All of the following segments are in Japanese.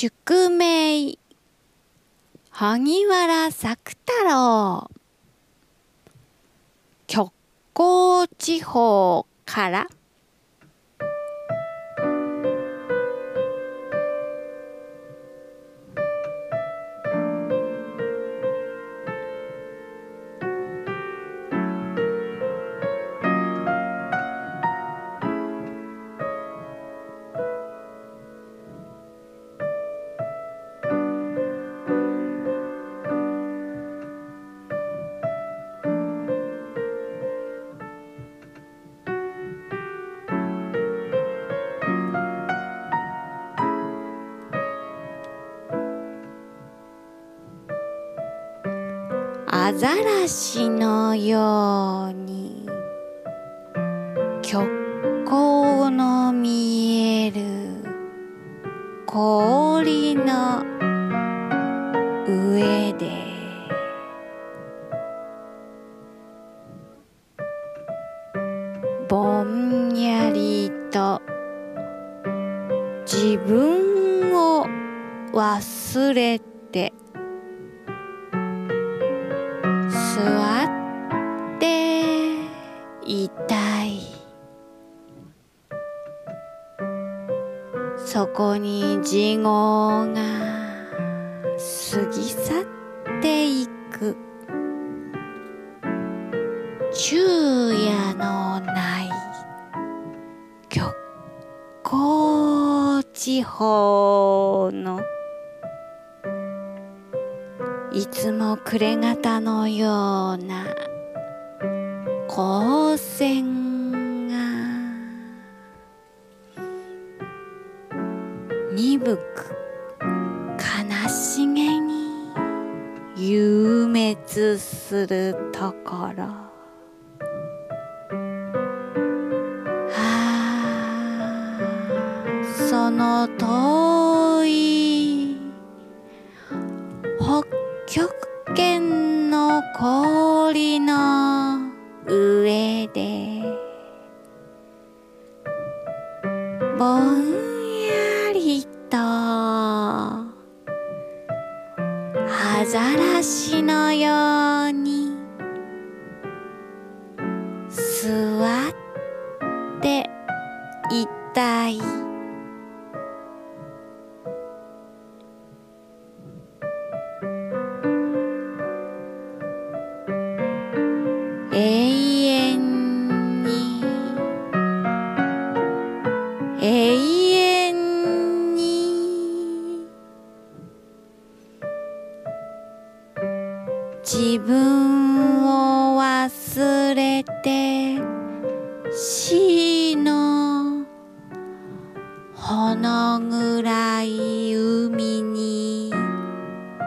宿命萩原作太郎。極光地方からアザラシのように極光の見える氷の上で。ぼんやりと自分を忘れてに地号が過ぎ去っていく。昼夜のない極光地方の。いつも暮れ方のような光線鈍く悲しげに幽滅するところ。ああその遠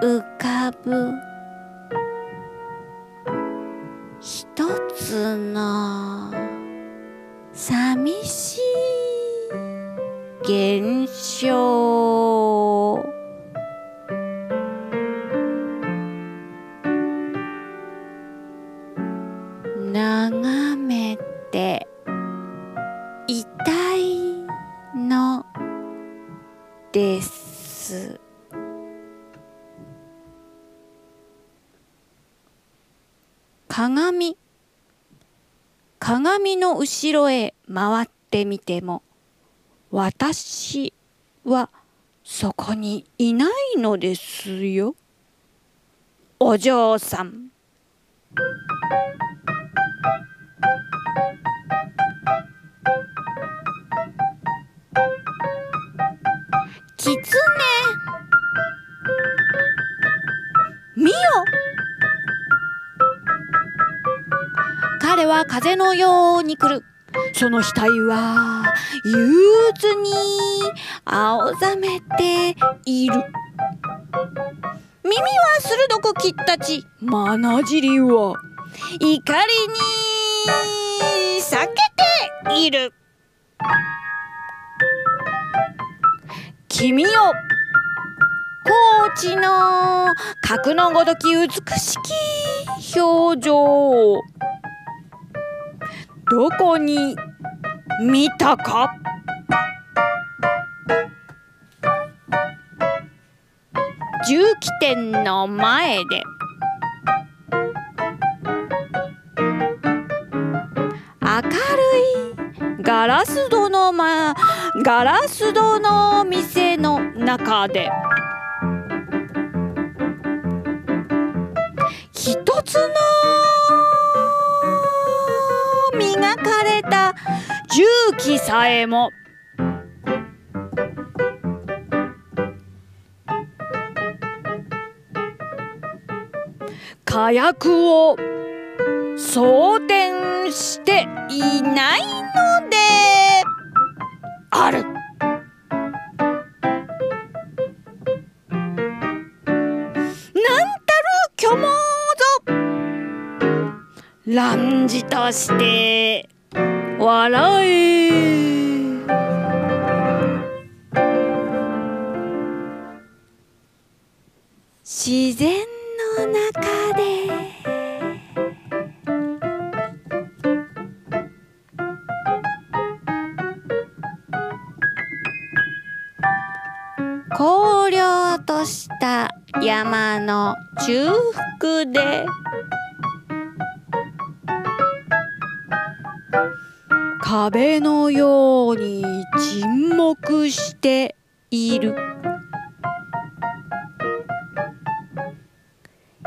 浮かぶ。一つの寂しい現象。鏡。鏡の後ろへ回ってみても私はそこにいないのですよ。お嬢さん。キツネ見よ。彼は風のように来る。その額は憂鬱に青ざめている。耳は鋭く切ったちまなじりは怒りに避けている。君よ高知の角のごとき美しき表情。どこに見たか？重機店の前で。明るいガラス戸のまガラス戸の店の中で。かれた。重機さえも。火薬を装填していないので。ある。なんたる虚妄ぞ。乱じとして。笑え自然の中で。荒涼とした山の中腹で。壁のように沈黙している。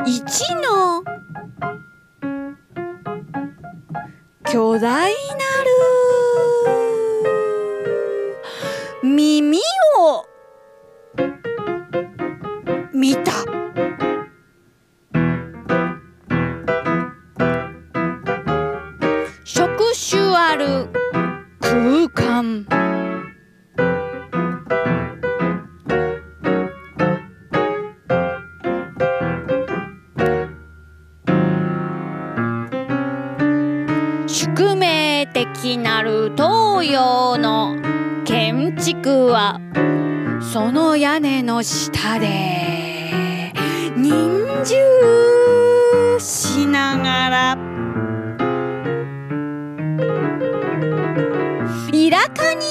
一の巨大な宿命的なる東洋の建築はその屋根の下で忍術しながらイラカに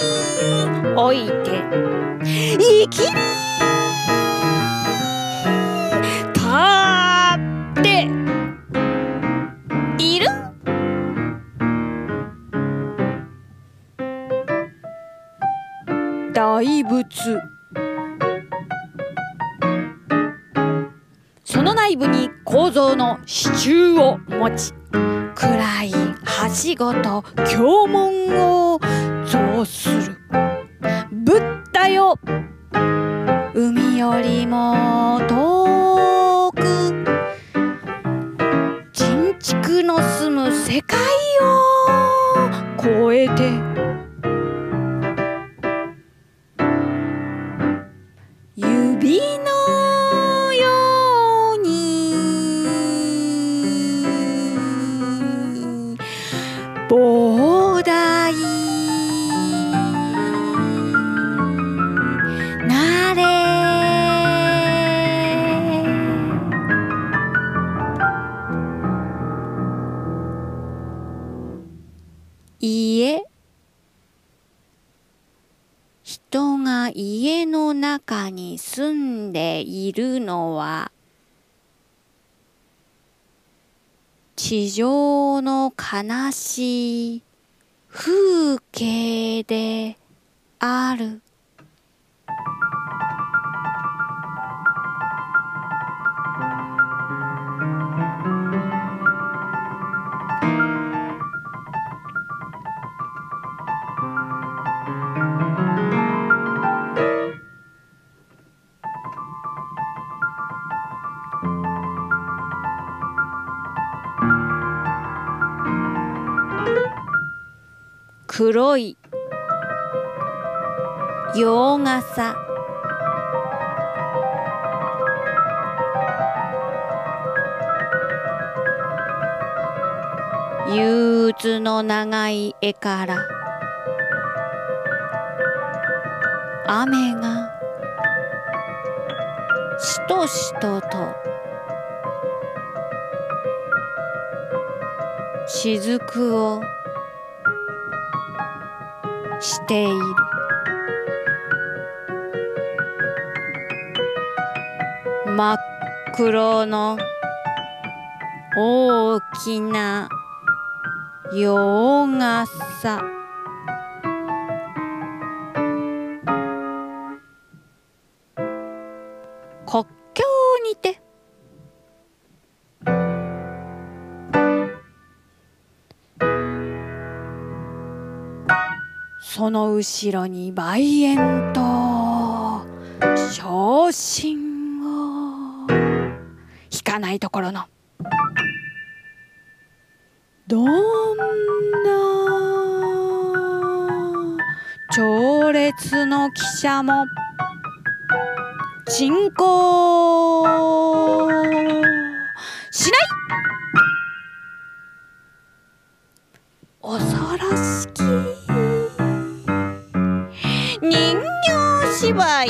置いて生きり大仏。その内部に構造の支柱を持ち暗いはしごと経文を造する。ブッダよ海よりも遠指のいるのは地上の悲しい風景である。黒い洋傘。憂鬱の長い絵から雨がしとしとと雫をしている。真っ黒の大きな洋傘。その後ろに梅園と昇進を。引かないところの。どんな調列の汽車も。進行しない。恐ろし芝居。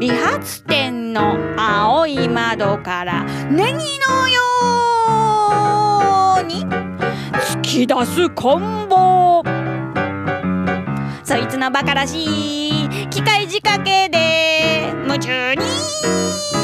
理髪店の青い窓からネギのように突き出すこん棒。そいつのバカらしい機械仕掛けで夢中に。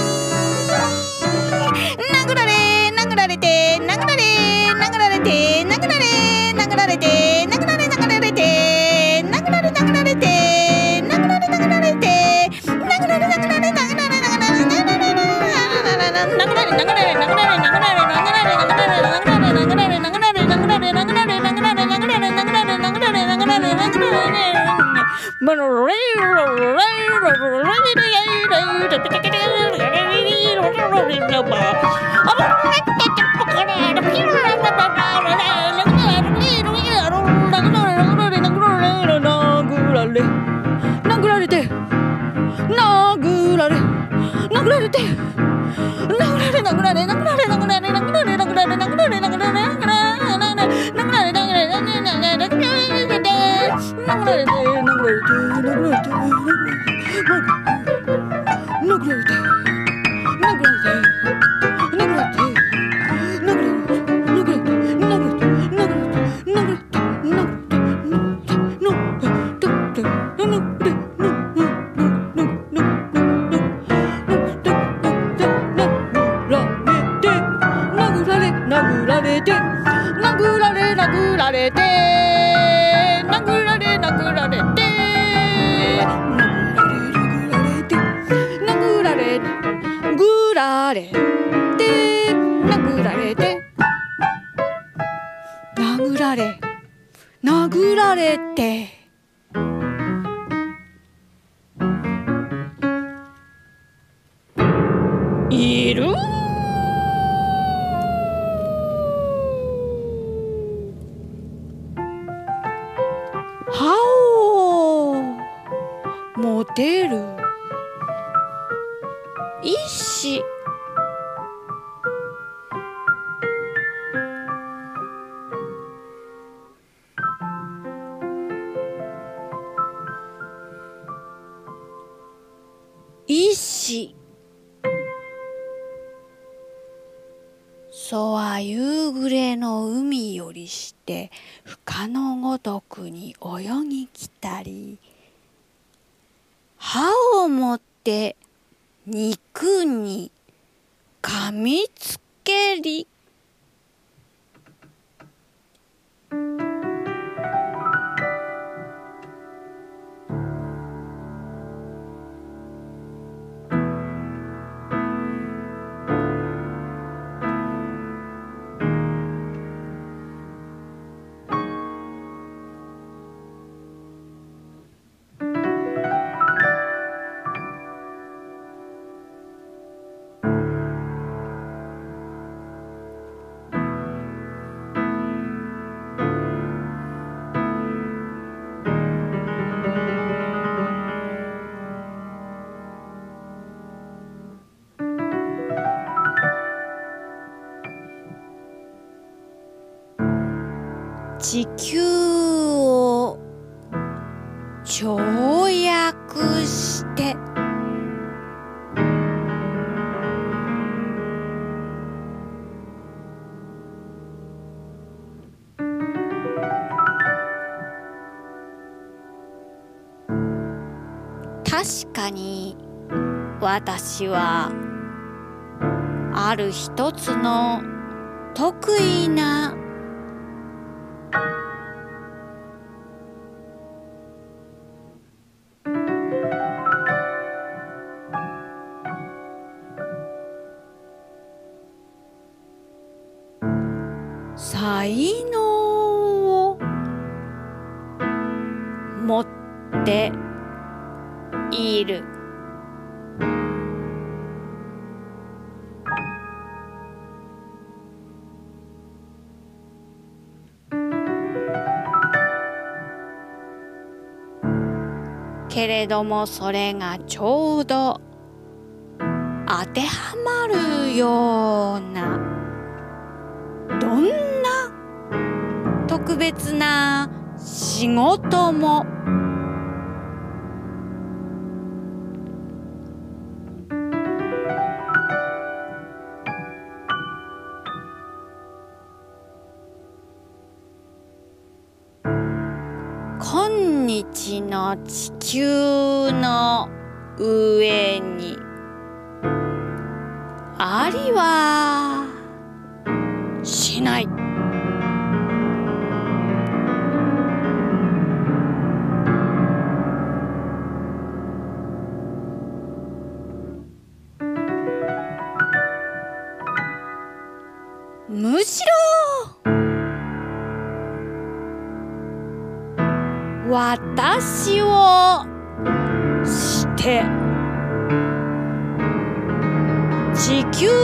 殴られ殴られ殴られ殴られて殴られて殴られ殴られて殴られ殴られて殴られ殴られて殴られて殴られ殴られて。いる？歯をモデル医きたり歯を持って肉に噛みつけり地球を跳躍して。確かに私はある一つの得意な才能を持っている。けれどもそれがちょうど当てはまるようなどんな特別な仕事も。今日の地球の上しをして地球